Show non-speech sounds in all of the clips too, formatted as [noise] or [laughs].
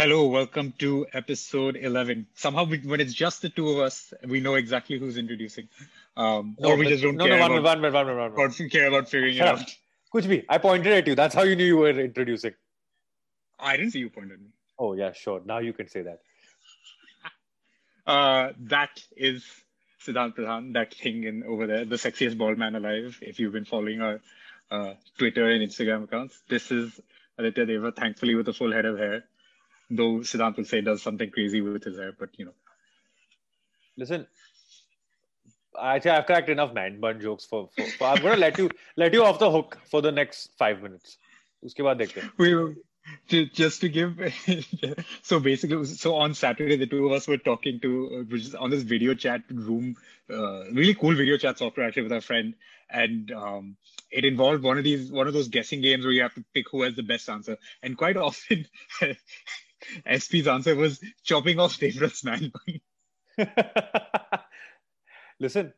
Hello, welcome to episode 11. Somehow, we, when it's just the two of us, we know exactly who's introducing. Um, No, or we just don't no, care, no, one about, minute, one minute, one minute, one minute. don't care about figuring it Shut up. out. Kuch bhi. I pointed at you. That's how you knew you were introducing. I didn't see you point at me. Oh yeah, sure. Now you can say that. Uh, that is Siddhant Pradhan, that thing in over there, the sexiest bald man alive. If you've been following our uh, Twitter and Instagram accounts, this is Aditya Deva, thankfully with a full head of hair Though Siddhant will say does something crazy with his hair, but you know. Listen, actually, I've cracked enough man bun jokes for, for, for. I'm gonna let you let you off the hook for the next five minutes. उसके बाद देखते हैं. we were- ju- just to give [laughs] so basically so on saturday the two of us were talking to uh, which is on this video chat room uh, really cool video chat software actually with our friend and um, it involved one of these one of those guessing games where you have to pick who has the best answer and quite [laughs] often sp's answer was chopping off Devrat's man. [laughs] Listen,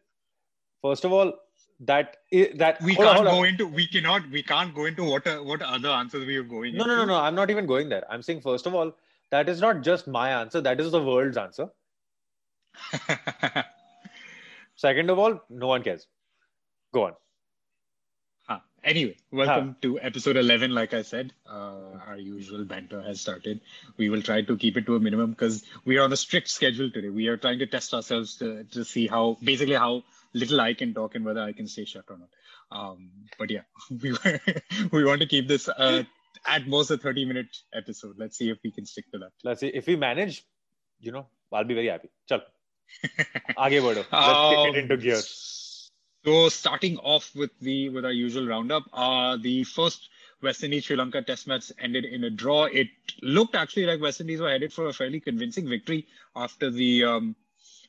first of all, that that we can't on. go into we cannot we can't go into what are, what other answers we are going No, no, no, no. I'm not even going there. I'm saying first of all, that is not just my answer. That is the world's answer. [laughs] Second of all, no one cares. Go on. Ah, anyway, welcome huh. to episode 11. Like I said, uh, our usual banter has started. We will try to keep it to a minimum because we are on a strict schedule today. We are trying to test ourselves to, to see how, basically, how little I can talk and whether I can stay shut or not. Um, but yeah, [laughs] we, [laughs] we want to keep this uh, at most a 30 minute episode. Let's see if we can stick to that. Let's see. If we manage, you know, I'll be very happy. Chal. [laughs] Aage बढ़ो. Let's um, kick it into um, gears. So starting off with the with our usual roundup, uh, the first West Indies Sri Lanka Test match ended in a draw. It looked actually like West Indies were headed for a fairly convincing victory after the um,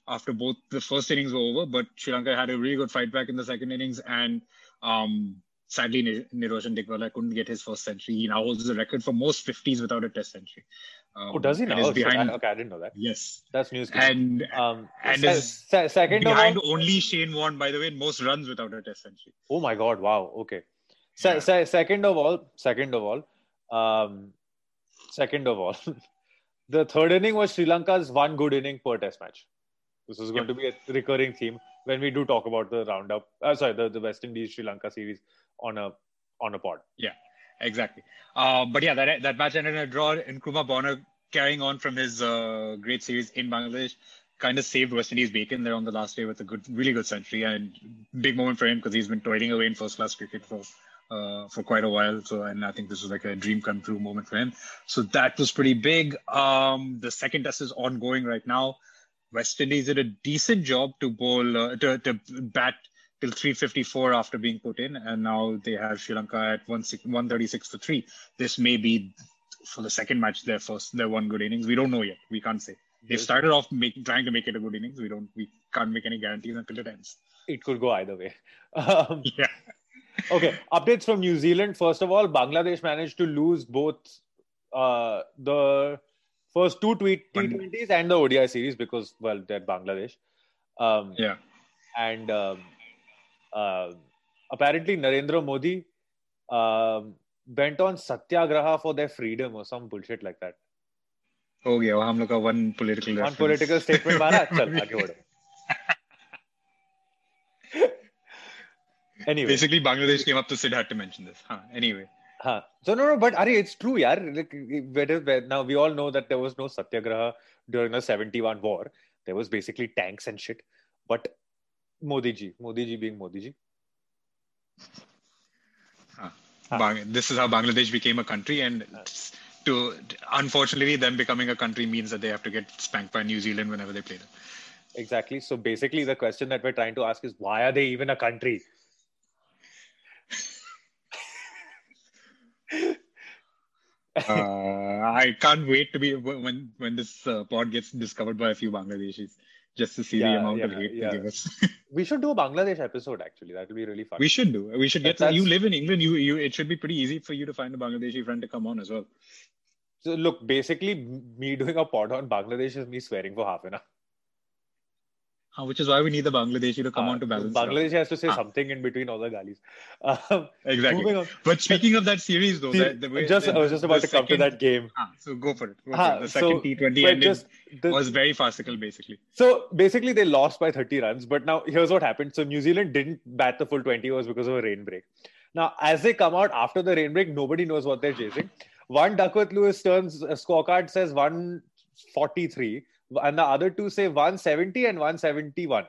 after both the first innings were over, but Sri Lanka had a really good fight back in the second innings, and um, sadly Niroshan Dickwella couldn't get his first century. He now holds the record for most 50s without a Test century. Um, Oh, does he and now? Oh, behind, I- okay, I didn't know that. yes, That's news. and um, and se- is se- second of behind all, only Shane Warne, by the way, in most runs without a Test century. oh my god, wow, okay. Se- Yeah. se- second of all, second of all, um, second of all, [laughs] the third inning was Sri Lanka's one good inning per Test match. This is going Yep. to be a recurring theme when we do talk about the roundup. Uh, sorry, the, the West Indies Sri Lanka series on a on a pod. Exactly. Uh, but yeah, that that match ended in a draw. and Nkrumah Bonner carrying on from his uh, great series in Bangladesh, kind of saved West Indies bacon there on the last day with a good, really good century and big moment for him because he's been toiling away in first class cricket for uh, for quite a while. So, and I think this was like a dream come true moment for him. So that was pretty big. Um, the second test is ongoing right now. West Indies did a decent job to bowl uh, to, to bat till 354 after being put in, and now they have Sri Lanka at 136 to three. This may be for the second match their first their one good innings. We don't know yet. We can't say. They started off making trying to make it a good innings. We don't we can't make any guarantees until it ends. It could go either way. [laughs] Um, Yeah. okay, updates from New Zealand. First of all, Bangladesh managed to lose both uh, the first two T20s and the ODI series because, well, they're Bangladesh. Um, Yeah. And um, apparently, Narendra Modi um, went on satyagraha for their freedom or some bullshit like that. हो गया वो हम लोग का one political One reference. political statement मारा [laughs] चल आगे बढ़ो [laughs] anyway Basically, Bangladesh came up to Sid had to mention this. Huh. Anyway, Huh. So no, no, but Ari, it's true, yaar. Like, whether, whether- now we all know that there was no satyagraha during the '71 war. There was basically tanks and shit. But Modi ji, Modi ji being Modi ji. huh. Huh. This is how Bangladesh became a country, and to unfortunately, them becoming a country means that they have to get spanked by New Zealand whenever they play them. Exactly. So basically, the question that we're trying to ask is, why are they even a country? uh, I can't wait to be when when this uh, pod gets discovered by a few Bangladeshis, just to see the Yeah, amount of hate yeah. they give us. We should do a Bangladesh episode. Actually, that would be really fun. we should do. We should get. You live in England. You you. It should be pretty easy for you to find a Bangladeshi friend to come on as well. So look, basically, me doing a pod on Bangladesh is me swearing for half an hour. Uh, which is why we need the Bangladeshi to come Uh, on to balance. Bangladesh has to say Ah. something in between all the galis. Um, [laughs] Exactly. But speaking of that series, though, the, the way, just the, I was just about to come to that game. Ah, so go for it. Go Ah, for it. The so- second T20 but ended just the- was very farcical, basically. So basically, they lost by 30 runs. But now here's what happened. So New Zealand didn't bat the full 20 overs because of a rain break. Now, as they come out after the rain break, nobody knows what they're chasing. One Duckworth Lewis turns uh, scorecard says 143, and the other two say 170 and 171.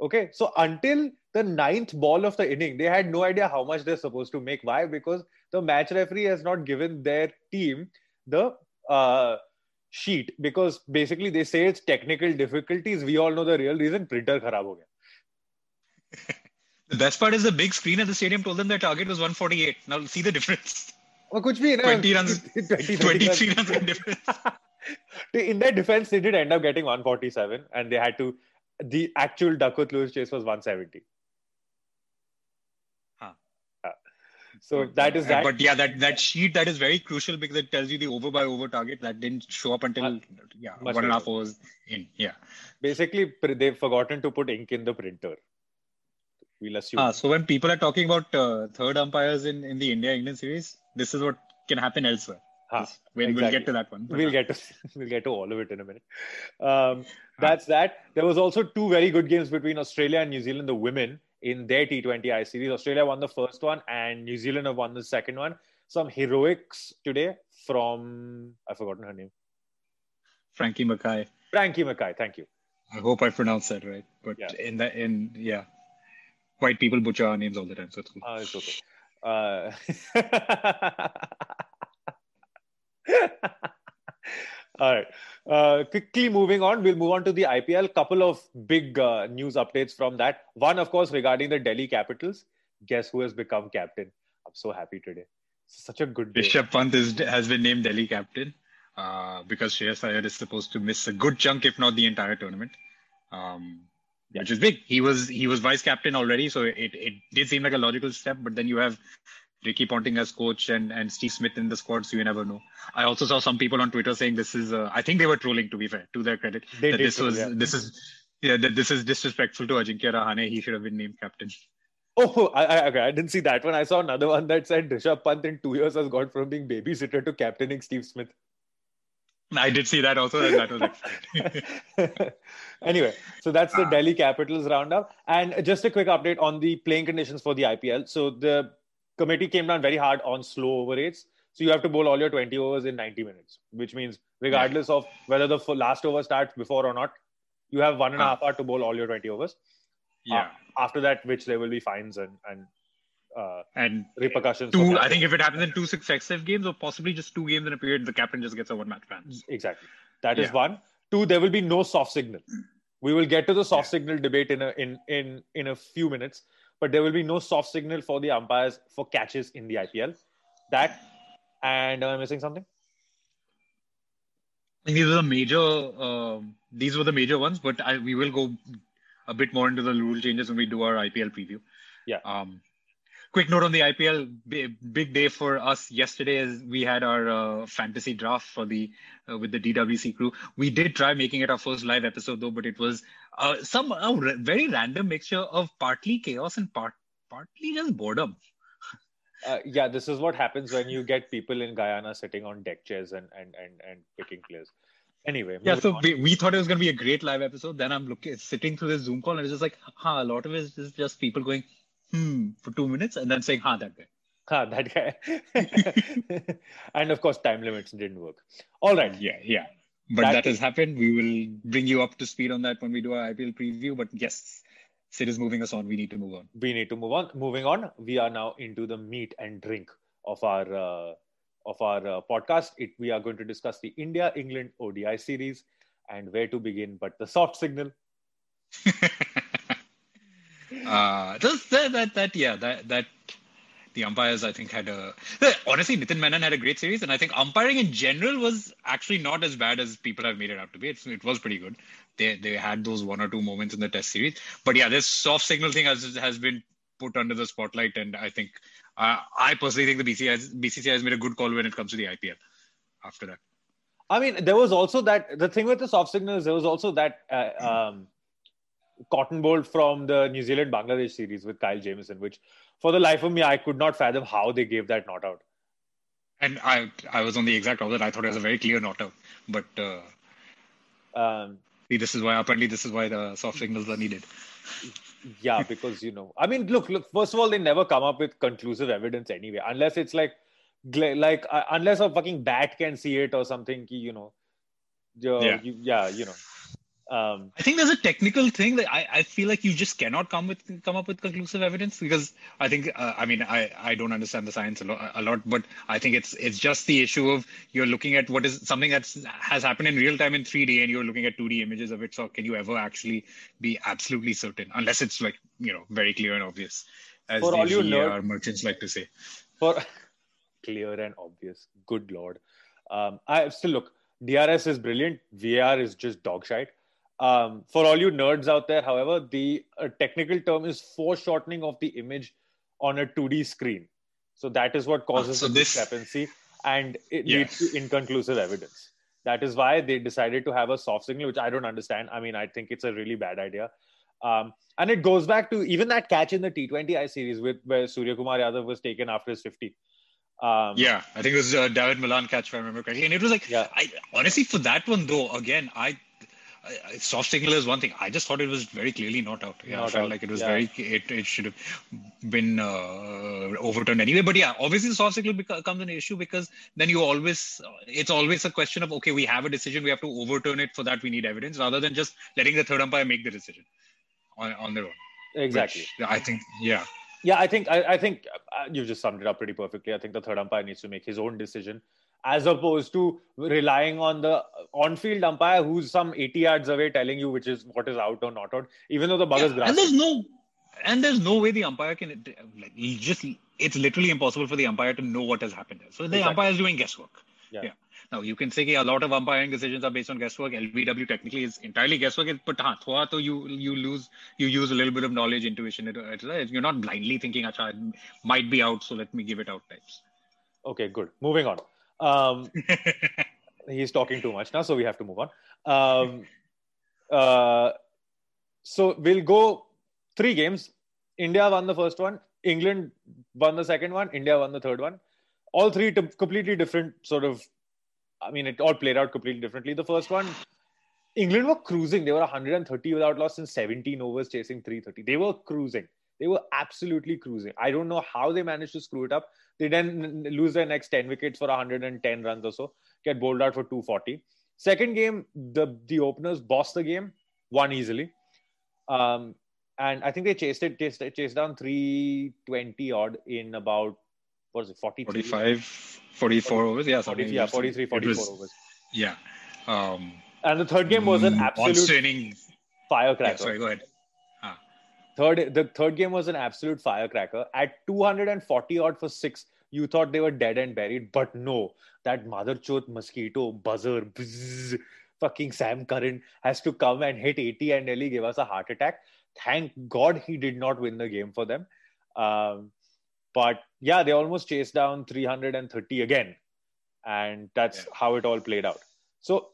Okay, so until the ninth ball of the inning, they had no idea how much they're supposed to make. Why? Because the match referee has not given their team the uh, sheet because basically they say it's technical difficulties. We all know the real reason. Printer kharab ho gaya. The best part is the big screen at the stadium told them their target was 148. Now see the difference. Well, kuch bhi, na? 20 runs, [laughs] 20, 23 runs difference. [laughs] in their defense, they did end up getting 147, and they had to. The actual Duckworth Lewis chase was 170. Huh. Uh, so that is that. But yeah, that, that sheet that is very crucial because it tells you the over by over target that didn't show up until Uh, yeah much one and a half later. hours in. Yeah. Basically, they've forgotten to put ink in the printer. We'll assume. Ah, so when people are talking about uh, third umpires in, in the India England series, this is what can happen elsewhere. This- when we'll get to that one. We'll get to [laughs] we'll get to all of it in a minute. Um, that's that. There was also two very good games between Australia and New Zealand, the women in their T20I series. Australia won the first one, and New Zealand have won the second one. Some heroics today from I've forgotten her name, Frankie Mackay. Frankie Mackay. Thank you. I hope I pronounced that right. But Yeah. in that in yeah. White people butcher our names all the time, so it's cool. Uh, it's okay. Uh, [laughs] [laughs] all right. Uh, quickly moving on, we'll move on to the IPL. Couple of big uh, news updates from that. One, of course, regarding the Delhi Capitals. Guess who has become captain? I'm so happy today. It's such a good day. Rishabh Pant is, has been named Delhi captain uh, because Shreyas Iyer is supposed to miss a good chunk, if not the entire tournament, um, Yeah. which is big. He was he was vice captain already, so it, it did seem like a logical step. But then you have Ricky Ponting as coach and, and Steve Smith in the squad, so you never know. I also saw some people on Twitter saying this is. Uh, I think they were trolling, to be fair, to their credit. They that did this was yeah. this is yeah that this is disrespectful to Ajinkya Rahane. He should have been named captain. Oh, I, I, okay. I didn't see that one. I saw another one that said Rishabh Pant in two years has gone from being babysitter to captaining Steve Smith. I did see that also, and that was [laughs] anyway, so that's the Ah. Delhi Capitals roundup. And just a quick update on the playing conditions for the IPL. So the committee came down very hard on slow over rates. So you have to bowl all your 20 overs in 90 minutes, which means regardless of whether the last over starts before or not, you have one and a half hour to bowl all your 20 overs. yeah, After that, which there will be fines and, and uh, and repercussions. two. I think if it happens in two successive games, or possibly just two games in a period, the captain just gets a one-match ban. Exactly. That is Yeah. one. Two, there will be no soft signal. We will get to the soft Yeah. signal debate in a in in in a few minutes, but there will be no soft signal for the umpires for catches in the IPL. That and am I missing something? These were the major. Um, these were the major ones, but I, we will go a bit more into the rule changes when we do our IPL preview. Yeah. Um, quick note on the IPL. Big, big day for us yesterday as we had our uh, fantasy draft for the uh, with the DWC crew. We did try making it our first live episode though, but it was uh, some a very random mixture of partly chaos and part partly just boredom. Uh, yeah, this is what happens when you get people in Guyana sitting on deck chairs and and and, and picking players. Anyway, Yeah, so we, we thought it was going to be a great live episode. Then I'm looking, sitting through this Zoom call, and it's just like, huh, a lot of it is just, just people going, hmm, for two minutes, and then saying, huh, that guy. Ah, that guy. [laughs] and of course, time limits didn't work. All right. Yeah, yeah. But That that, has happened. We will bring you up to speed on that when we do our IPL preview. But yes, Sid is moving us on. We need to move on. we need to move on. Moving on, we are now into the meat and drink of our uh, of our uh, podcast. It, we are going to discuss the India England ODI series and where to begin, but the soft signal. [laughs] uh, just that, that, that, yeah, that, that, the umpires, I think, had a. Honestly, Nitin Menon had a great series, and I think umpiring in general was actually not as bad as people have made it out to be. It's, it was pretty good. They they had those one or two moments in the Test series, but yeah, this soft signal thing has has been put under the spotlight, and I think uh, I personally think the BCCI has, BCCI has made a good call when it comes to the IPL. After that, I mean, there was also that the thing with the soft signals. There was also that uh, um, caught and bowled from the New Zealand Bangladesh series with Kyle Jamieson, which for the life of me I could not fathom how they gave that not out. And I I was on the exact opposite. I thought it was a very clear not out, but. Uh... Um, See, this is why apparently this is why the soft signals are needed. Yeah, [laughs] because you know, I mean, look, look. First of all, they never come up with conclusive evidence anyway, unless it's like, like uh, unless a fucking bat can see it or something. You know, yeah, you, yeah, you know. Um, I think there's a technical thing that I, I feel like you just cannot come with come up with conclusive evidence because I think uh, I mean I, I don't understand the science a lot, a lot but I think it's it's just the issue of you're looking at what is something that has happened in real time in 3D and you're looking at 2D images of it. So can you ever actually be absolutely certain? Unless it's like you know very clear and obvious as for all you nerd, merchants like to say. For [laughs] clear and obvious. Good lord. Um, I still look DRS is brilliant. VR is just dog shite um, for all you nerds out there, however, the uh, technical term is foreshortening of the image on a 2D screen. So that is what causes so the this... discrepancy and it leads to inconclusive evidence. That is why they decided to have a soft signal, which I don't understand. I mean, I think it's a really bad idea. Um, and it goes back to even that catch in the T20I series with where Surya Kumar Yadav was taken after his 50. Um, yeah, I think it was uh, Dawid Malan catch, if I remember correctly. And it was like, yeah. I, honestly, for that one, though, again, I soft signal is one thing. I just thought it was very clearly not out. Yeah, not I felt out. like it was yeah. very. It, it should have been uh, overturned anyway. But yeah, obviously soft signal becomes an issue because then you always it's always a question of okay, we have a decision, we have to overturn it. For that, we need evidence rather than just letting the third umpire make the decision on on their own. Exactly. Which I think yeah. Yeah, I think I, I think uh, you've just summed it up pretty perfectly. I think the third umpire needs to make his own decision as opposed to relying on the on-field umpire who's some 80 yards away telling you which is what is out or not out, even though the bug yeah, is grass. And there's no, and there's no way the umpire can like just. It's literally impossible for the umpire to know what has happened. So the exactly. umpire is doing guesswork. Yeah. yeah. Now you can say a lot of umpiring decisions are based on guesswork. LBW technically is entirely guesswork, but हाँ, तो you you lose you use a little bit of knowledge, intuition. You're not blindly thinking, "Acha, it might be out, so let me give it out." Types. Okay, good. Moving on. Um, [laughs] he's talking too much now, so we have to move on. Um, uh, so we'll go three games. India won the first one. England won the second one. India won the third one. All three t- completely different sort of. I mean, it all played out completely differently. The first one, England were cruising. They were 130 without loss in 17 overs, chasing 330. They were cruising. They were absolutely cruising. I don't know how they managed to screw it up. They then lose their next 10 wickets for 110 runs or so, get bowled out for 240. Second game, the, the openers bossed the game, won easily. Um, and I think they chased it, chased, chased down 320 odd in about, what was it, 43? 45, 44 overs. Yeah, 40, yeah 43, 44 was, overs. Yeah. Um, and the third game was an absolute firecracker. Yeah, sorry, go ahead. Third, the third game was an absolute firecracker. At 240 odd for six, you thought they were dead and buried, but no, that mother chote mosquito buzzer, bzz, fucking Sam Curran has to come and hit 80 and nearly give us a heart attack. Thank God he did not win the game for them. Um, but yeah, they almost chased down 330 again. And that's yeah. how it all played out. So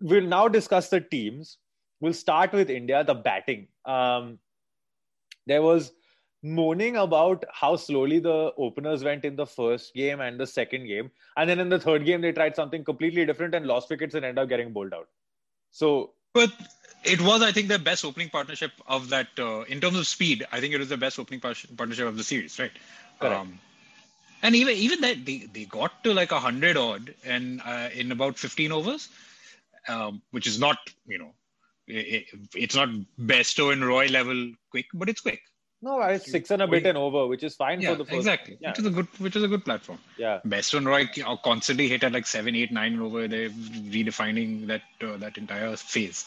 we'll now discuss the teams. We'll start with India, the batting. Um, there was moaning about how slowly the openers went in the first game and the second game. And then in the third game, they tried something completely different and lost wickets and ended up getting bowled out. So. But it was, I think, the best opening partnership of that. Uh, in terms of speed, I think it was the best opening par- partnership of the series, right? Um, and even even that they, they got to like a hundred odd and uh, in about 15 overs, um, which is not you know it's not Bairstow and Roy level quick, but it's quick. No, it's six and a bit and over, which is fine yeah, for the first. Exactly, yeah. which is a good, which is a good platform. Yeah, Best and Roy constantly hit at like seven, eight, nine and over. They're redefining that uh, that entire phase.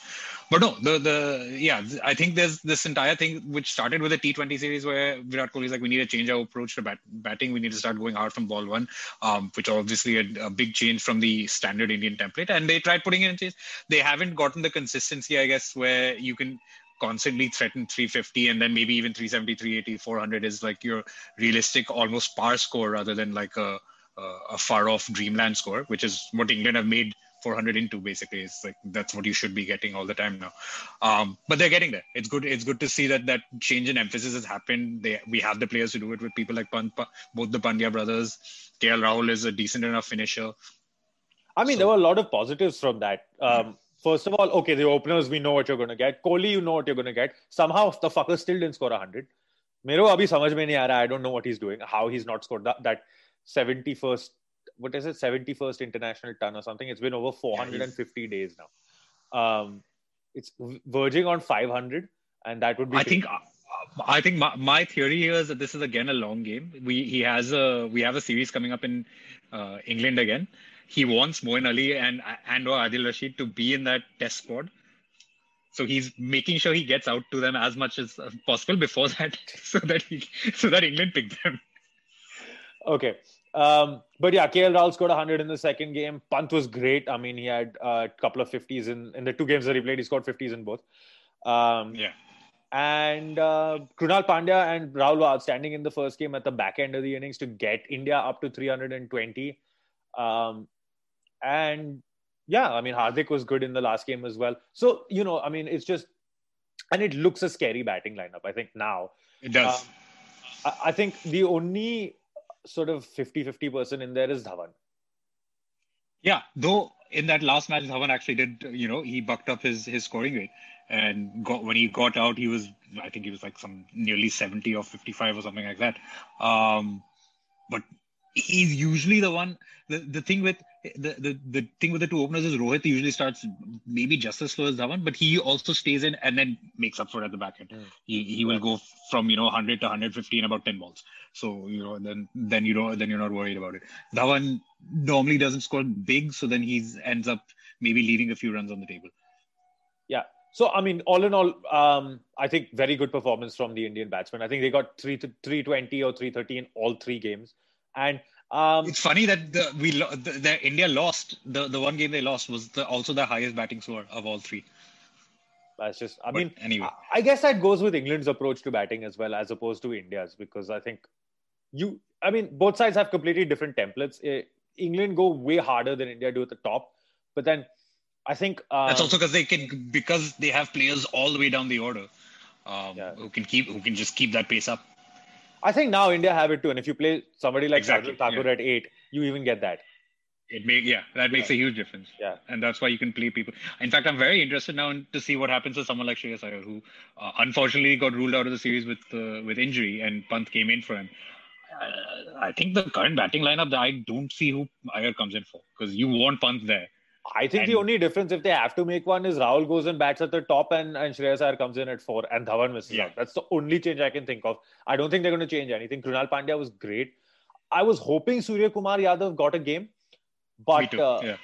But no, the the yeah, I think there's this entire thing which started with the T20 series where Virat Kohli is like, we need to change our approach to bat- batting. We need to start going hard from ball one, um, which obviously a, a, big change from the standard Indian template. And they tried putting it in change. They haven't gotten the consistency, I guess, where you can constantly threaten 350 and then maybe even 370 380 400 is like your realistic almost par score rather than like a a, far off dreamland score which is what england have made 400 into basically. It's like that's what you should be getting all the time now. Um, but they're getting there. It's good. It's good to see that that change in emphasis has happened. They we have the players to do it with people like Pant, both the Pandya brothers. KL Rahul is a decent enough finisher. I mean, so, there were a lot of positives from that. Um, first of all, okay, the openers we know what you're going to get. Kohli, you know what you're going to get. Somehow the fucker still didn't score 100. मेरे को अभी समझ में नहीं आ रहा I don't know what he is doing how he is not scored that 71st what is it 71st international ton or something it's been over 450 yeah, days now um it's verging on 500 and that would be i think uh, I think my, my, theory here is that this is again a long game. We he has a we have a series coming up in uh, England again. he wants Moeen Ali and and or Adil Rashid to be in that test squad. So he's making sure he gets out to them as much as possible before that, [laughs] so that he, so that England pick them. Okay. Um, but yeah, KL Rahul scored 100 in the second game. Pant was great. I mean, he had a couple of 50s in, in the two games that he played. He scored 50s in both. Um, yeah. And uh, Krunal Pandya and Rahul were outstanding in the first game at the back end of the innings to get India up to 320. Um, and yeah, I mean, Hardik was good in the last game as well. So, you know, I mean, it's just, and it looks a scary batting lineup, I think, now. It does. Um, I, I think the only sort of 50 50 person in there is Dhawan. Yeah, though in that last match, Dhawan actually did, you know, he bucked up his, his scoring rate. And got, when he got out, he was, I think he was like some nearly 70 or 55 or something like that. Um, but he's usually the one. The, the thing with the, the the thing with the two openers is Rohit usually starts maybe just as slow as Dhawan, but he also stays in and then makes up for it at the back end. Mm. He he will go from you know 100 to 150 in about 10 balls. So you know then then you know then you're not worried about it. Dhawan normally doesn't score big, so then he ends up maybe leaving a few runs on the table. Yeah. So I mean, all in all, um, I think very good performance from the Indian batsmen. I think they got three to 320 or 330 in all three games. And um, it's funny that the, we the, the, India lost the the one game they lost was the, also the highest batting score of all three. That's just. I but mean, anyway, I, I guess that goes with England's approach to batting as well, as opposed to India's, because I think you. I mean, both sides have completely different templates. Eh, England go way harder than India do at the top, but then I think um, that's also because they can because they have players all the way down the order um, yeah. who can keep who can just keep that pace up. I think now India have it too. And if you play somebody like exactly, Thakur yeah. at eight, you even get that. It make yeah, that makes yeah. a huge difference. Yeah, and that's why you can play people. In fact, I'm very interested now to see what happens to someone like Shreyas Iyer, who uh, unfortunately got ruled out of the series with uh, with injury, and Pant came in for him. Uh, I think the current batting lineup, I don't see who Iyer comes in for because you want Pant there. I think and, the only difference if they have to make one is Rahul goes and bats at the top and, and Shreyas Iyer comes in at four and Dhawan misses yeah. out. That's the only change I can think of. I don't think they're going to change anything. Krunal Pandya was great. I was hoping Surya Kumar Yadav got a game, but uh, yeah.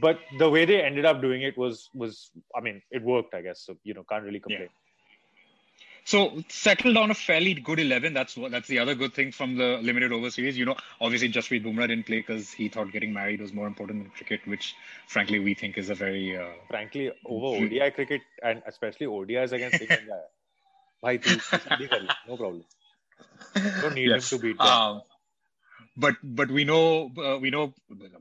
but the way they ended up doing it was was I mean it worked I guess so you know can't really complain. Yeah. So settled on a fairly good eleven. That's what that's the other good thing from the limited over series. You know, obviously Jasprit Bumrah didn't play because he thought getting married was more important than cricket, which frankly we think is a very uh, frankly over ODI cricket and especially ODIs against. [laughs] Bhai, no problem. Don't need yes. him to beat them. Um, but but we know uh, we know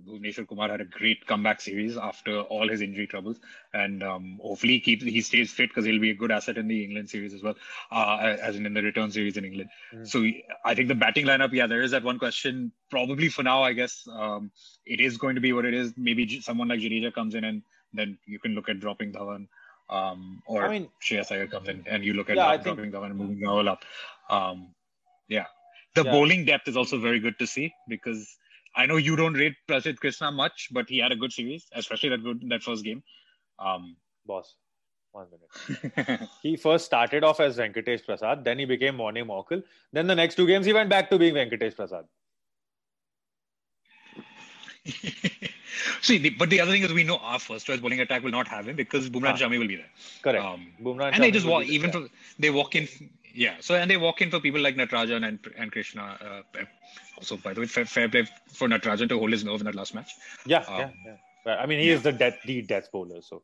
Bhuvneshwar Kumar had a great comeback series after all his injury troubles, and um, hopefully he keeps he stays fit because he'll be a good asset in the England series as well, uh, as in in the return series in England. Mm. So I think the batting lineup, yeah, there is that one question. Probably for now, I guess um, it is going to be what it is. Maybe someone like Jadeja comes in, and then you can look at dropping Dhawan. Um, or I mean, Shreyas Iyer comes in, and you look at yeah, dropping Dhawan and moving Rahul up. Um, yeah, the yeah. bowling depth is also very good to see because I know you don't rate Prasidh Krishna much, but he had a good series, especially that good that first game. Um, Boss, one minute. [laughs] he first started off as Venkatesh Prasad, then he became Morne Morkel. Then the next two games he went back to being Venkatesh Prasad. [laughs] See, the, but the other thing is we know our first choice bowling attack will not have him because Bumrah ah. and Shami will be there. Correct. Um, Bumrah and, and they just walk even for, they walk in yeah. So and they walk in for people like Natarajan and and Krishna. Uh, also, by the way, fair, fair, play for Natarajan to hold his nerve in that last match. Yeah, um, yeah, yeah. I mean, he yeah. is the death, the death bowler. So.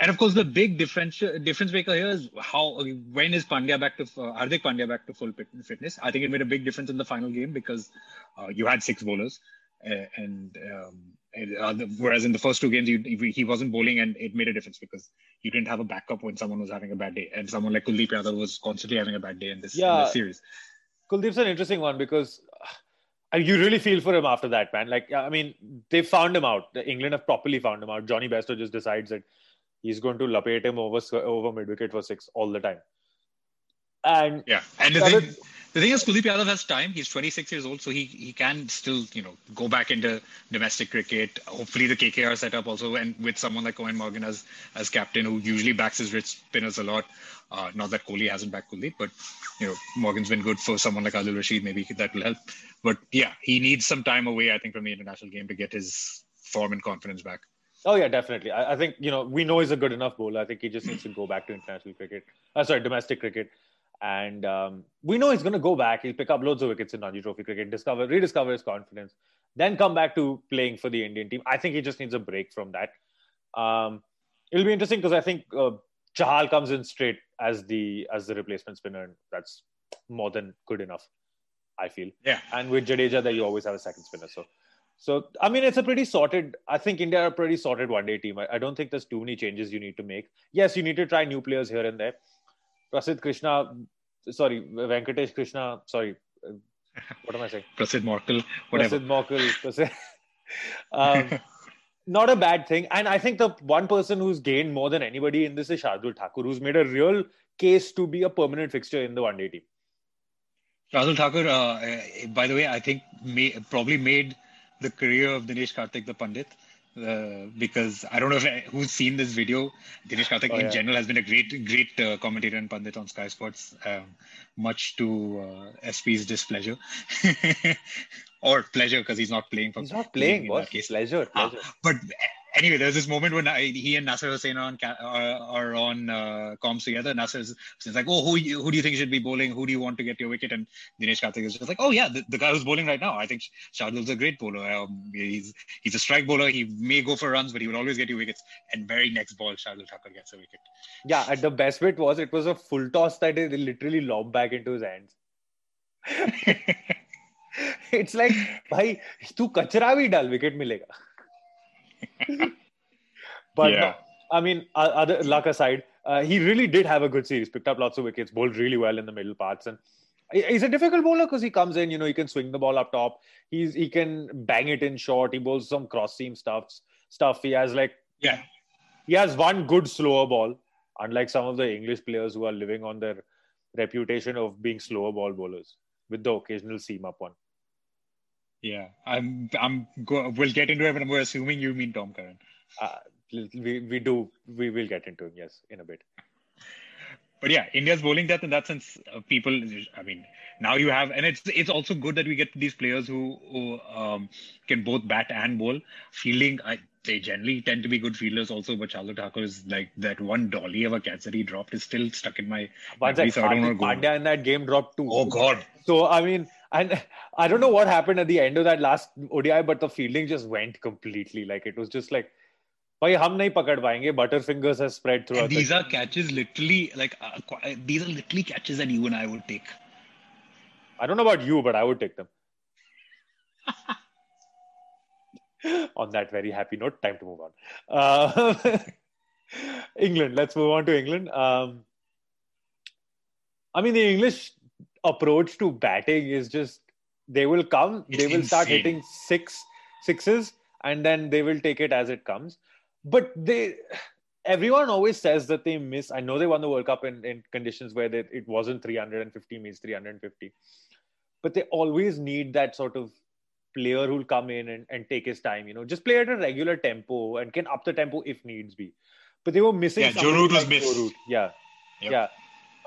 And of course, the big difference difference maker here is how when is Pandya back to uh, Hardik Pandya back to full fitness? I think it made a big difference in the final game because uh, you had six bowlers, and um, uh, whereas in the first two games, he, he wasn't bowling, and it made a difference because you didn't have a backup when someone was having a bad day, and someone like Kuldeep Yadav was constantly having a bad day in this, yeah. in this series. Kuldeep's an interesting one because uh, you really feel for him after that, man. Like, I mean, they found him out. England have properly found him out. Jonny Bairstow just decides that he's going to lapate him over over mid wicket for six all the time. And yeah, and the thing, the thing is, Kuldeep Yadav has time. He's 26 years old, so he he can still you know go back into domestic cricket. Hopefully, the KKR setup also, and with someone like Eoin Morgan as as captain, who usually backs his wrist spinners a lot. Uh, not that Kohli hasn't backed Kuldeep, but you know Morgan's been good for someone like Adil Rashid. Maybe that will help. But yeah, he needs some time away, I think, from the international game to get his form and confidence back. Oh yeah, definitely. I, I, think you know we know he's a good enough bowler. I think he just needs to go back to international cricket. Uh, sorry, domestic cricket, and um, we know he's going to go back. He'll pick up loads of wickets in Ranji Trophy cricket, discover, rediscover his confidence, then come back to playing for the Indian team. I think he just needs a break from that. Um, it'll be interesting because I think uh, Chahal comes in straight as the as the replacement spinner, and that's more than good enough. I feel. Yeah. And with Jadeja, that you always have a second spinner. So so, I mean, it's a pretty sorted. I think India are a pretty sorted one-day team. I, I, don't think there's too many changes you need to make. Yes, you need to try new players here and there. Prasidh Krishna, sorry, Venkatesh Krishna, sorry, what am I saying? Prasidh Morkel, whatever. Prasidh Morkel, Prasidh. um, not a bad thing. And I think the one person who's gained more than anybody in this is Shardul Thakur, who's made a real case to be a permanent fixture in the one-day team. Shardul Thakur, uh, by the way, I think may, probably made – the career of Dinesh Karthik, the Pandit. Uh, because I don't know if who's seen this video. Dinesh Karthik oh, in yeah. general has been a great, great uh, commentator and pundit on Sky Sports, um, much to uh, SP's displeasure [laughs] or pleasure because he's not playing for. He's not playing. What? Pleasure. Ah, pleasure. but anyway, there's this moment when I, he and Nasser Hussain are on uh, are on uh, comms together. Nasser is like, "Oh, who who do you think should be bowling? Who do you want to get your wicket?" And Dinesh Karthik is just like, "Oh yeah, the, the guy who's bowling right now. I think Shardul's a great bowler. Um, he's he's a strike bowler. He may go for runs, but he will always get you wickets." And very next ball, Shardul Thakur gets a wicket. Yeah, and the best bit was it was a full toss that they literally lobbed back into his hands. [laughs] [laughs] it's like, भाई तू कचरा भी डाल wicket मिलेगा [laughs] but yeah. no, I mean, other luck aside, uh, he really did have a good series. Picked up lots of wickets, bowled really well in the middle parts, and he's a difficult bowler because he comes in. You know, he can swing the ball up top. He's he can bang it in short. He bowls some cross seam stuffs stuff. He has like yeah, he has one good slower ball. Unlike some of the English players who are living on their reputation of being slower ball bowlers with the occasional seam up one. Yeah, I'm. I'm. Go, we'll get into it, but we're assuming you mean Tom Curran. Uh, we we do. We will get into him. Yes, in a bit. But yeah, India's bowling depth in that sense. Uh, people, I mean, now you have, and it's it's also good that we get these players who who um, can both bat and bowl. Fielding, I, they generally tend to be good fielders also. But Shardul Thakur is like that one dolly of a catch that he dropped is still stuck in my. But that so Pandya in that game dropped too. Oh God! So I mean, and I don't know what happened at the end of that last ODI, but the fielding just went completely. Like it was just like, भाई हम नहीं पकड़ पाएंगे butterfingers has spread through and these are catches literally like uh, these are literally catches that you and I would take I don't know about you but I would take them [laughs] on that very happy note time to move on uh, [laughs] England let's move on to England um, I mean the English approach to batting is just they will come, it's they will insane. start hitting six sixes, and then they will take it as it comes. But they everyone always says that they miss. I know they won the World Cup in, in conditions where they, it wasn't 350 means 350, but they always need that sort of player who'll come in and, and take his time. You know, just play at a regular tempo and can up the tempo if needs be. But they were missing. Yeah, Joe Root was missed. Yeah, yep. yeah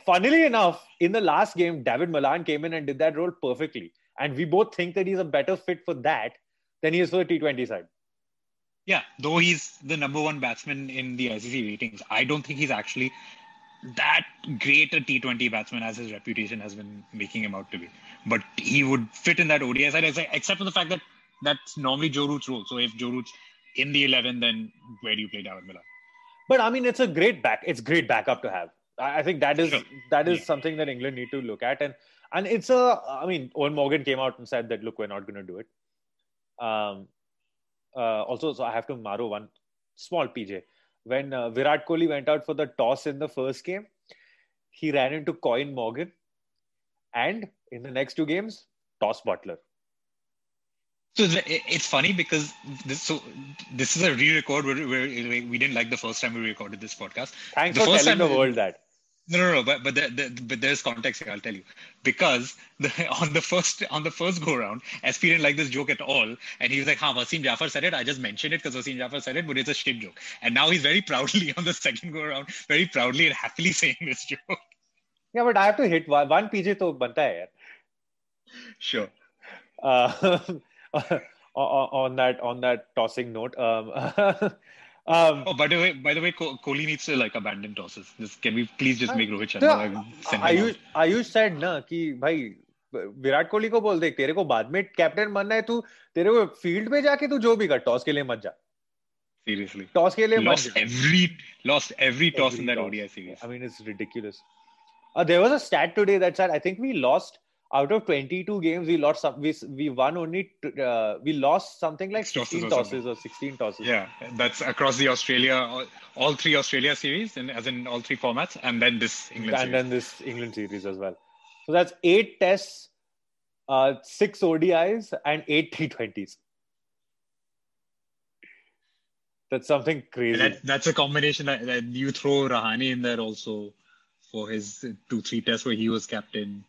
funnily enough, in the last game, David Malan came in and did that role perfectly. And we both think that he's a better fit for that than he is for the T20 side. Yeah, though he's the number one batsman in the ICC ratings, I don't think he's actually that great a T20 batsman as his reputation has been making him out to be. But he would fit in that ODI side, except for the fact that that's normally Joe Root's role. So if Joe Root's in the 11, then where do you play David Malan? But I mean, it's a great back. It's great backup to have. I think that is sure. that is yeah. something that England need to look at, and and it's a. I mean, Eoin Morgan came out and said that look, we're not going to do it. Um, uh, also, so I have to marrow one small PJ. When uh, Virat Kohli went out for the toss in the first game, he ran into Coin Morgan, and in the next two games, toss Buttler. So it's funny because this so this is a re-record where, where we didn't like the first time we recorded this podcast. Thanks the for telling the world that. No, no, no. But but the, the, but there's context here. I'll tell you because the, [laughs] on the first on the first go round, SP didn't like this joke at all, and he was like, "Ha, Wasim Jaffer said it. I just mentioned it because Wasim Jaffer said it, but it's a shit joke." And now he's very [laughs] proudly on the second go round, very proudly and happily [laughs] saying this joke. Yeah, but I have to hit one, one PJ to banta hai. Sure. Uh, on that on that tossing note, um, Um, oh, by the way, by the way, Kohli needs to like abandon tosses. Just, can we please just make Rohit Sharma? Yeah, Ayush, Ayush said ना कि भाई विराट कोहली को बोल दे तेरे को बाद में captain बनना है तू तेरे को फ़ील्ड में जाके तू जो भी कर टॉस के लिए मत जा सीरियसली टॉस के लिए lost every lost every toss in that ODI series I mean it's ridiculous there was a stat today that said I think we lost out of 22 games, we lost some, we, we won only, uh, we lost something like 16 tosses or, or, 16 tosses. Yeah, that's across the Australia, all, all, three Australia series, and as in all three formats, and then this England and series. then this England series as well. So that's eight tests, uh, six ODIs, and eight T20s. That's something crazy. That, that's a combination that, that you throw Rahane in there also for his two, three tests where he was captain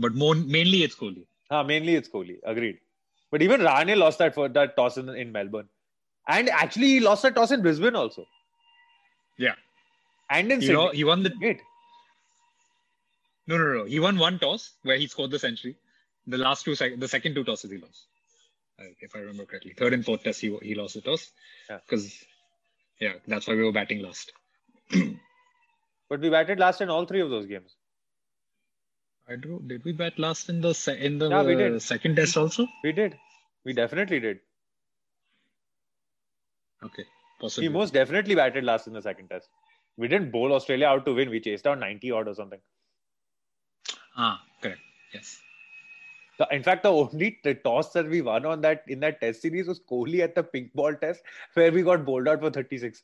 but more mainly it's Kohli. Ah, mainly it's Kohli. Agreed. But even Rahane lost that for that toss in, in Melbourne, and actually he lost that toss in Brisbane also. Yeah. And in Sydney. he won the gate. No, no, no. He won one toss where he scored the century. The last two, sec- the second two tosses he lost, if I remember correctly. Third and fourth test he he lost the toss because, yeah. yeah, that's why we were batting last. [clears throat] but we batted last in all three of those games. I do. Did we bat last in the se- in the yeah, we did. second test also? We did. We definitely did. Okay, possibly. We most definitely batted last in the second test. We didn't bowl Australia out to win. We chased down 90 odd or something. Ah, correct. Yes. The, in fact, the only the toss that we won on that in that test series was Kohli at the pink ball test, where we got bowled out for 36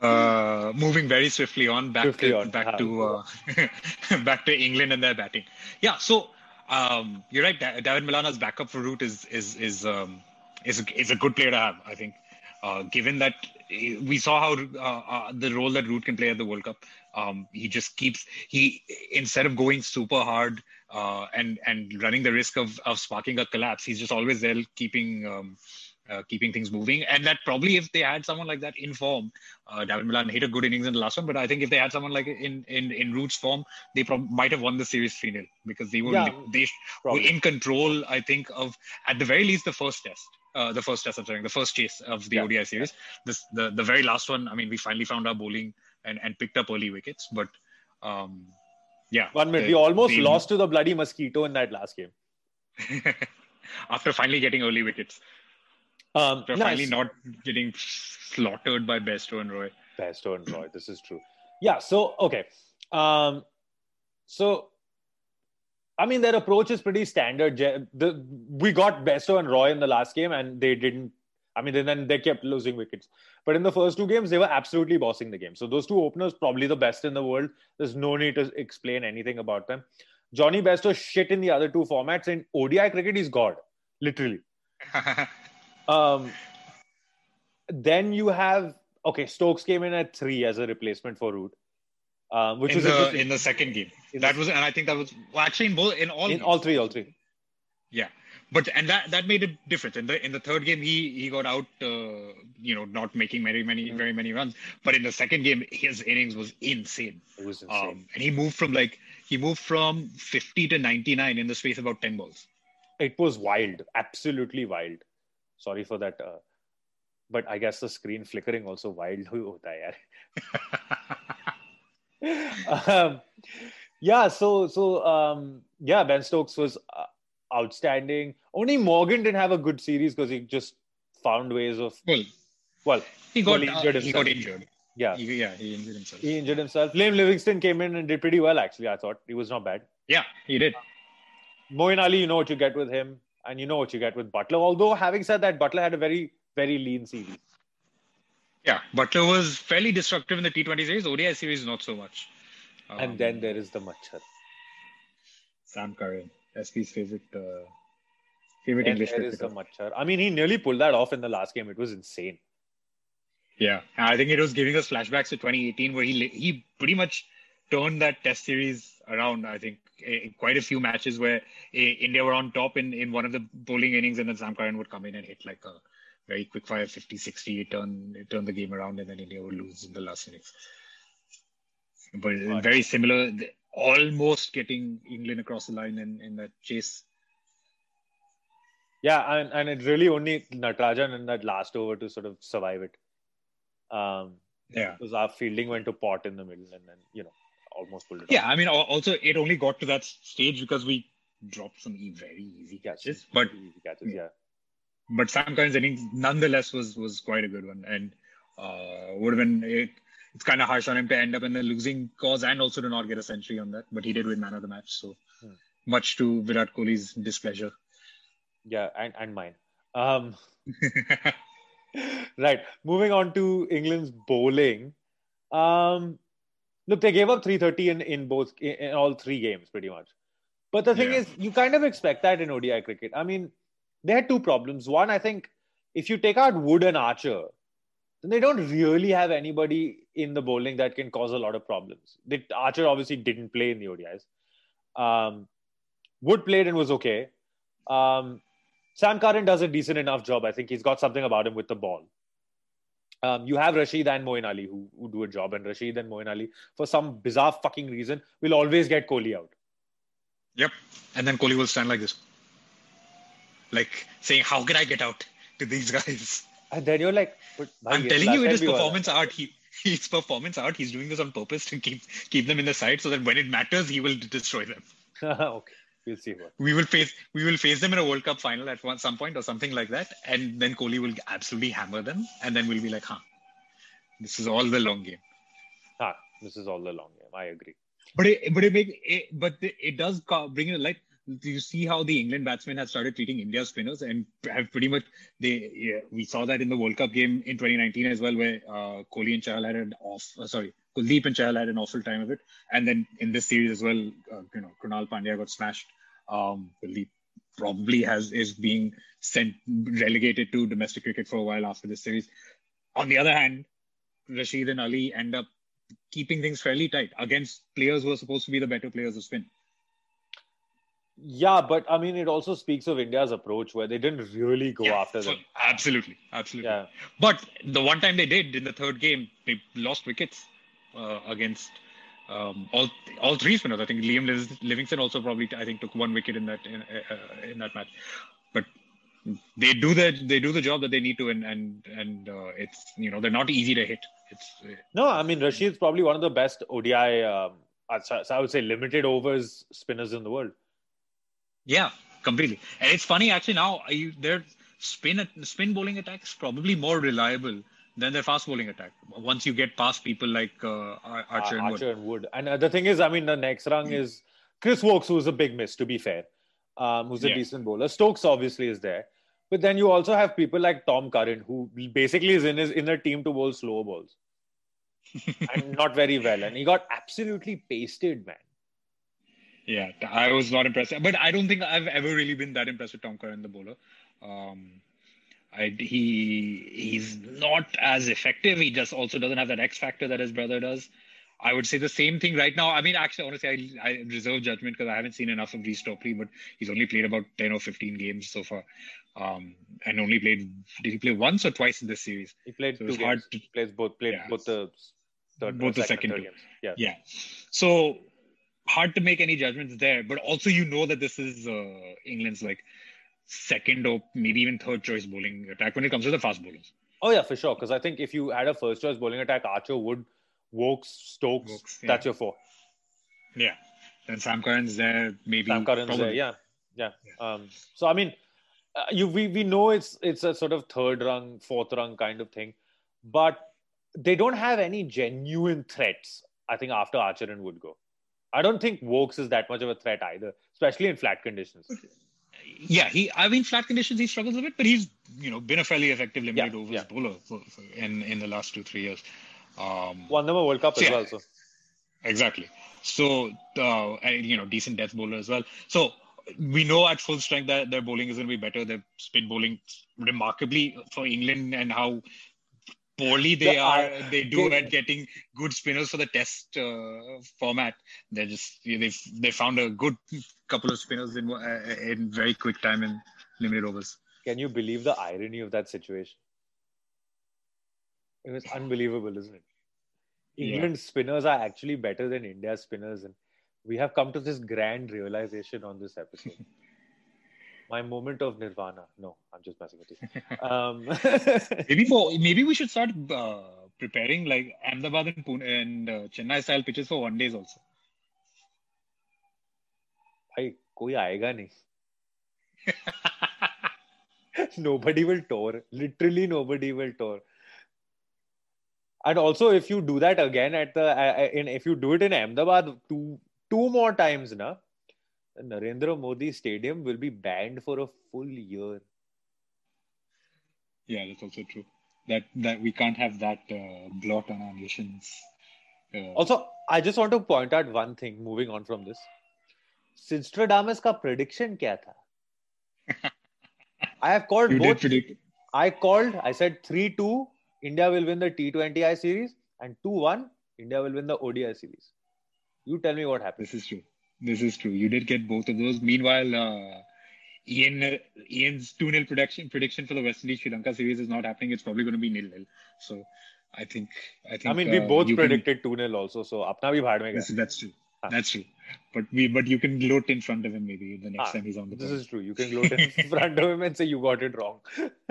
uh, moving very swiftly on back swiftly to on. back to uh, [laughs] back to England and their batting. Yeah, so um, you're right. David Malan's backup for Root is is is um, is is a good player to have. I think, uh, given that we saw how uh, uh, the role that Root can play at the World Cup. Um, he just keeps he instead of going super hard uh, and and running the risk of of sparking a collapse, he's just always there keeping. Uh, keeping things moving. And that probably if they had someone like that in form, uh, David Malan hit a good innings in the last one, but I think if they had someone like in in in Root's form, they prob- might have won the series 3 0 because they were yeah, they were in control. I think of at the very least the first test. Uh, the first test, I'm sorry, the first chase of the yeah. ODI series. This the the very last one. I mean, we finally found our bowling and, and picked up early wickets, but um, yeah. One minute, we almost they, lost to the bloody mosquito in that last game. [laughs] After finally getting early wickets. Um, They're nice. finally not getting slaughtered by Bairstow and Roy. Bairstow and Roy, this is true. Yeah, so, okay. Um, so, I mean, their approach is pretty standard. The, we got Bairstow and Roy in the last game, and they didn't. I mean, then they kept losing wickets. But in the first two games, they were absolutely bossing the game. So those two openers, probably the best in the world. There's no need to explain anything about them. Jonny Bairstow shit in the other two formats. In ODI cricket, he's God, literally. [laughs] Um, then you have okay. Stokes came in at three as a replacement for Root, um, which in was the, in the second game. That was, and I think that was well, actually in both in all in games. all three, all three. Yeah, but and that that made a difference. In the in the third game, he he got out, uh, you know, not making many many mm. very many runs. But in the second game, his innings was insane. It was insane, um, and he moved from like he moved from fifty to ninety nine in the space of about ten balls. It was wild, absolutely wild. Sorry for that. Uh, but I guess the screen flickering also wild hota yaar. [laughs] um, yeah, so so um, yeah, Ben Stokes was uh, outstanding. Only Morgan didn't have a good series because he just found ways of well, well he got well, injured. Uh, he got injured. Yeah, he, yeah, he injured himself. He injured himself. Liam Livingstone came in and did pretty well. Actually, I thought he was not bad. Yeah, he did. Moeen Ali, you know what you get with him. And you know what you get with Buttler. Although, having said that, Buttler had a very, very lean series. Yeah, Buttler was fairly destructive in the T20 series. ODI series, not so much. Um, and then there is the Machar. Sam Curran, SP's favorite uh, favorite and English there is the Machar. I mean, he nearly pulled that off in the last game. It was insane. Yeah, I think it was giving us flashbacks to 2018, where he he pretty much turned that Test series around. I think in quite a few matches where India were on top in, in one of the bowling innings, and then Sam Curran would come in and hit like a very quick fire 50 60, turn turn the game around, and then India would lose in the last innings. But right. very similar, almost getting England across the line in, in that chase. Yeah, and, and it really only Natarajan in that last over to sort of survive it. Um, yeah. Because our fielding went to pot in the middle and then, you know, almost pulled it Yeah, off. I mean, also it only got to that stage because we dropped some very easy catches. But easy catches, yeah. But Sam Curran's innings nonetheless was was quite a good one, and uh, would have been it, it's kind of harsh on him to end up in the losing cause and also to not get a century on that. But he did win man of the match, so hmm. much to Virat Kohli's displeasure. Yeah, and and mine. Um, [laughs] [laughs] right. Moving on to England's bowling. Um, look, they gave up 330 in, in both in, all three games, pretty much. But the thing yeah. is, you kind of expect that in ODI cricket. I mean, they had two problems. One, I think, if you take out Wood and Archer, then they don't really have anybody in the bowling that can cause a lot of problems. They, Archer obviously didn't play in the ODIs. Um, Wood played and was okay. Um, Sam Curran does a decent enough job. I think he's got something about him with the ball. Um, you have Rashid and Moeen Ali who, who do a job, and Rashid and Moeen Ali, for some bizarre fucking reason, will always get Kohli out. Yep. And then Kohli will stand like this. Like saying, How can I get out to these guys? And then you're like, I'm telling you, it is performance art. He, [laughs] he's performance art. He's doing this on purpose to keep keep them in the side so that when it matters, he will destroy them. [laughs] okay. We'll see what. We will face we will face them in a World Cup final at one, some point or something like that, and then Kohli will absolutely hammer them, and then we'll be like, "Huh, this is all the long game." Huh, this is all the long game. I agree. But it but it make it, but it does bring it light. Do you see how the England batsmen have started treating India's spinners and have pretty much they yeah, we saw that in the World Cup game in 2019 as well, where uh, Kohli and Chahal had an off. Uh, sorry, Kuldeep and Chahal had an awful time of it, and then in this series as well, uh, you know, Krunal Pandya got smashed um, probably has is being sent relegated to domestic cricket for a while after this series. On the other hand, Rashid and Ali end up keeping things fairly tight against players who are supposed to be the better players of spin. Yeah, but I mean, it also speaks of India's approach where they didn't really go yeah, after them. Absolutely, absolutely. Yeah. But the one time they did in the third game, they lost wickets uh, against um, all all three spinners. I think Liam Livingstone also probably I think took one wicket in that in, uh, uh, in that match, but they do the they do the job that they need to, and and and uh, it's you know they're not easy to hit. It's uh, no, I mean Rashid's probably one of the best ODI. Um, I would say limited overs spinners in the world. Yeah, completely. And it's funny actually now you, their spin spin bowling attacks probably more reliable than their fast bowling attack. Once you get past people like uh, Archer, uh, and, Archer Wood. and Wood. And uh, the thing is, I mean, the next rung is Chris Woakes, who's a big miss, to be fair, um, who's a yeah. decent bowler. Stokes obviously is there. But then you also have people like Tom Curran, who basically is in his in a team to bowl slow balls. [laughs] and not very well. And he got absolutely pasted, man. Yeah, I was not impressed. But I don't think I've ever really been that impressed with Tom Curran, the bowler. Um, I, he he's not as effective. He just also doesn't have that X factor that his brother does. I would say the same thing right now. I mean, actually, honestly, I, I reserve judgment because I haven't seen enough of Reece Topley, but he's only played about 10 or 15 games so far. Um, and only played, did he play once or twice in this series? He played so two games. Hard to, he plays both, played yeah, both the third, both the second, second. Yeah. Yeah. So hard to make any judgments there, but also you know that this is uh, England's like second or maybe even third choice bowling attack when it comes to the fast bowlers. Oh yeah, for sure. Because I think if you had a first choice bowling attack, Archer, Wood, Woakes, Stokes, Woakes, yeah. that's your four. Yeah. Then Sam Curran's there, maybe. Sam Curran's probably. there, yeah. yeah. yeah. Um, so I mean, uh, you we, we know it's it's a sort of third rung, fourth rung kind of thing, but they don't have any genuine threats. I think after Archer and Wood go, I don't think Woakes is that much of a threat either, especially in flat conditions. Okay yeah, he. I mean, flat conditions he struggles a bit, but he's you know been a fairly effective limited Yeah, overs yeah. bowler for, for, in in the last two three years. Um, Won them a World Cup as Yeah. well. So Exactly. So, uh, and, you know, decent death bowler as well. So we know at full strength that their bowling is going to be better. Their spin bowling remarkably for England and how poorly they The- are, uh, they do they- at getting good spinners for the test uh, format. They're just they they found a good couple of spinners in uh, in very quick time in limited overs. can you believe the irony of that situation? It was unbelievable, isn't it? Yeah. England's spinners are actually better than India's spinners, and we have come to this grand realization on this episode. [laughs] my moment of nirvana. No i'm just messing with you. [laughs] Um, [laughs] maybe for maybe we should start uh, preparing like ahmedabad and pune and uh, chennai style pitches for one days also. bhai koi aayega nahi nobody will tour. Literally nobody will tour. And also if you do that again at the uh, uh in if you do it in ahmedabad two two more times na Narendra Modi Stadium will be banned for a full year. Yeah, that's also true. That that we can't have that uh, blot on our nation's. Uh... Also, I just want to point out one thing. Moving on from this, Sinstradamus ka prediction kya tha? [laughs] I have called you both. I called. I said three two. India will win the T20I series and two one. India will win the ODI series. You tell me what happens. This is true. This is true. You did get both of those. Meanwhile, uh, Ian Ian's two nil prediction prediction for the West Indies Sri Lanka series is not happening. It's probably going to be nil nil. So I think I think I mean we uh, both predicted two nil also. So apna bhi bhad mein yes, that's true. That's true. But we but you can gloat in front of him maybe the next huh. time he's on the. This board. is true. You can gloat in [laughs] front of him and say you got it wrong. [laughs]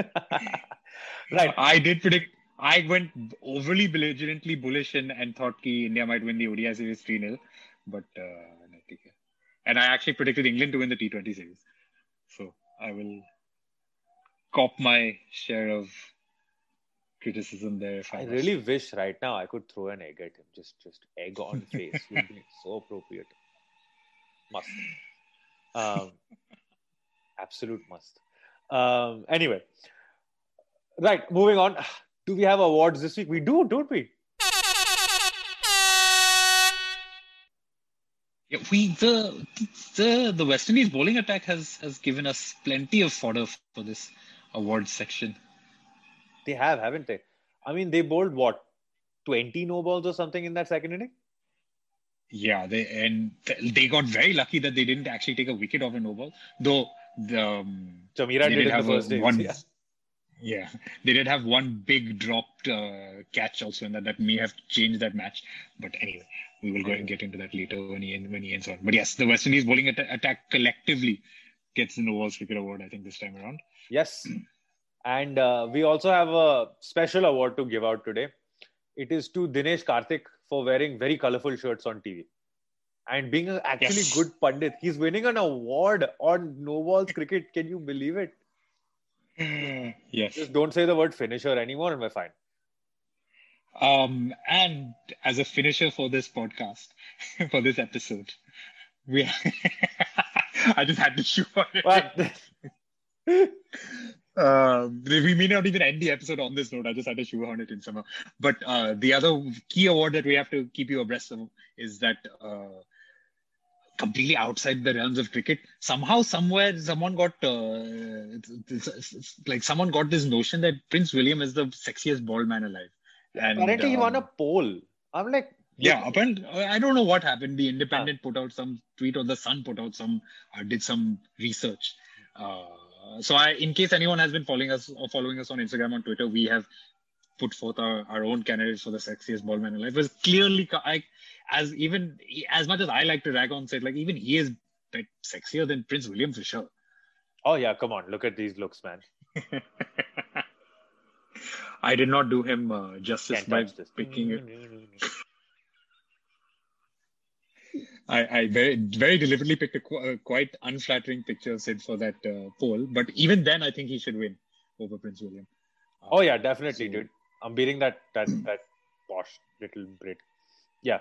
right. I did predict. I went overly belligerently bullish and, and thought that India might win the ODI series 3 0. But uh, and I actually predicted England to win the T20 series. So I will cop my share of criticism there. I, I must. really wish right now I could throw an egg at him. Just, just egg on [laughs] face would be so appropriate. Must. Um, absolute must. Um, anyway, right. Moving on. Do we have awards this week? We do, don't we? Yeah, we the the the West Indies bowling attack has has given us plenty of fodder for this awards section. They have, haven't they? I mean, they bowled what, twenty no balls or something in that second inning? Yeah, they and they got very lucky that they didn't actually take a wicket off a no ball, though the um, Chameera did, did have a one. Yeah. Yeah, they did have one big dropped uh, catch also, and that that may have changed that match. But anyway, we will go and get into that later when he when he ends on. But yes, the West Indies bowling atta- attack collectively gets the No Balls Cricket Award, I think, this time around. Yes. And uh, we also have a special award to give out today. It is to Dinesh Karthik for wearing very colorful shirts on TV and being an actually Yes. good pundit. He's winning an award on No Balls Cricket. Can you believe it? Yes. Just don't say the word finisher anymore and we're fine. Um, and as a finisher for this podcast, [laughs] for this episode, we [laughs] I just had to shoot on [laughs] it. But Um, we may not even end the episode on this note. I just had to shoehorn it in somehow. But uh, the other key award that we have to keep you abreast of is that uh, completely outside the realms of cricket, somehow, somewhere, someone got uh, it's, it's, it's- like someone got this notion that Prince William is the sexiest bald man alive. And, apparently he won a um, poll. I'm like, yeah, apparently, I don't know what happened. The Independent put out some tweet, or the Sun put out some, uh, did some research. Uh, so, I, in case anyone has been following us or following us on Instagram or Twitter, we have put forth our, our own candidates for the sexiest ball man alive. It was clearly, I, as even as much as I like to rag on, said like even he is bit sexier than Prince William for sure. oh yeah, come on, look at these looks, man. [laughs] I did not do him uh, justice Can't by picking it. [laughs] I, I very very deliberately picked a, qu- a quite unflattering picture of Sid for that uh, poll. But even then, I think he should win over Prince William. Uh, Oh yeah, definitely, so- dude. I'm beating that that that posh little Brit. Yeah,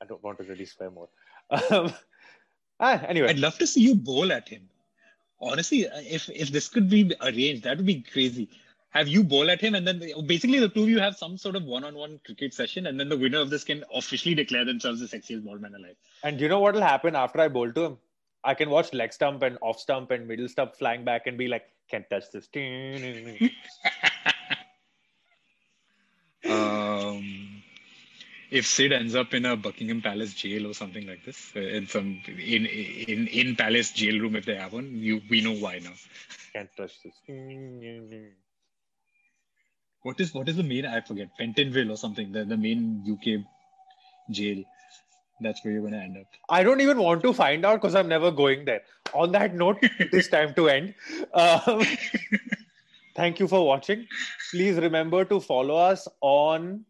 I don't want to really swear more. Um, [laughs] ah, anyway, I'd love to see you bowl at him. honestly, if if this could be arranged, that would be crazy. Have you bowl at him, and then basically the two of you have some sort of one-on-one cricket session, and then the winner of this can officially declare themselves the sexiest ballman alive. And you know what will happen after I bowl to him? I can watch leg stump and off stump and middle stump flying back and be like, can't touch this. [laughs] um, if Sid ends up in a Buckingham Palace jail or something like this, uh, in some in in in palace jail room if they have one, you we know why now. Can't touch this. What is what is the main? I forget Pentonville or something. The the main UK jail. That's where you're going to end up. I don't even want to find out because I'm never going there. On that note, [laughs] it is time to end. Um, [laughs] thank you for watching. Please remember to follow us on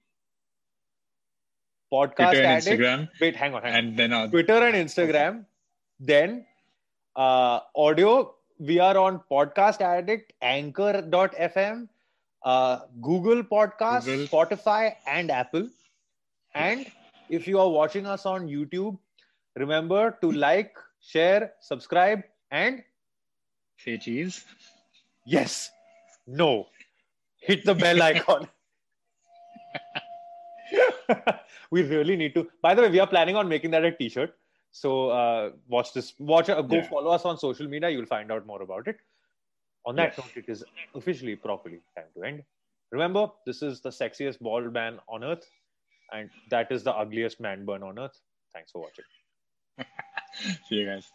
Podcast Twitter and Addict. Instagram, Wait, hang on. Hang on. and then uh, Twitter and Instagram. Then uh, audio, we are on Podcast Addict, Anchor.fm, uh, Google Podcast, Google. Spotify, and Apple. And if you are watching us on YouTube, remember to like, share, subscribe, and say cheese. yes, no, hit the bell [laughs] icon. [laughs] we really need to. By the way, we are planning on making that a T-shirt. So uh, watch this. Watch. Uh, go Yeah. follow us on social media. You'll find out more about it. On that Yes. note, it is officially properly time to end. Remember, this is the sexiest bald man on earth, and that is the ugliest man burn on earth. Thanks for watching. [laughs] See you guys.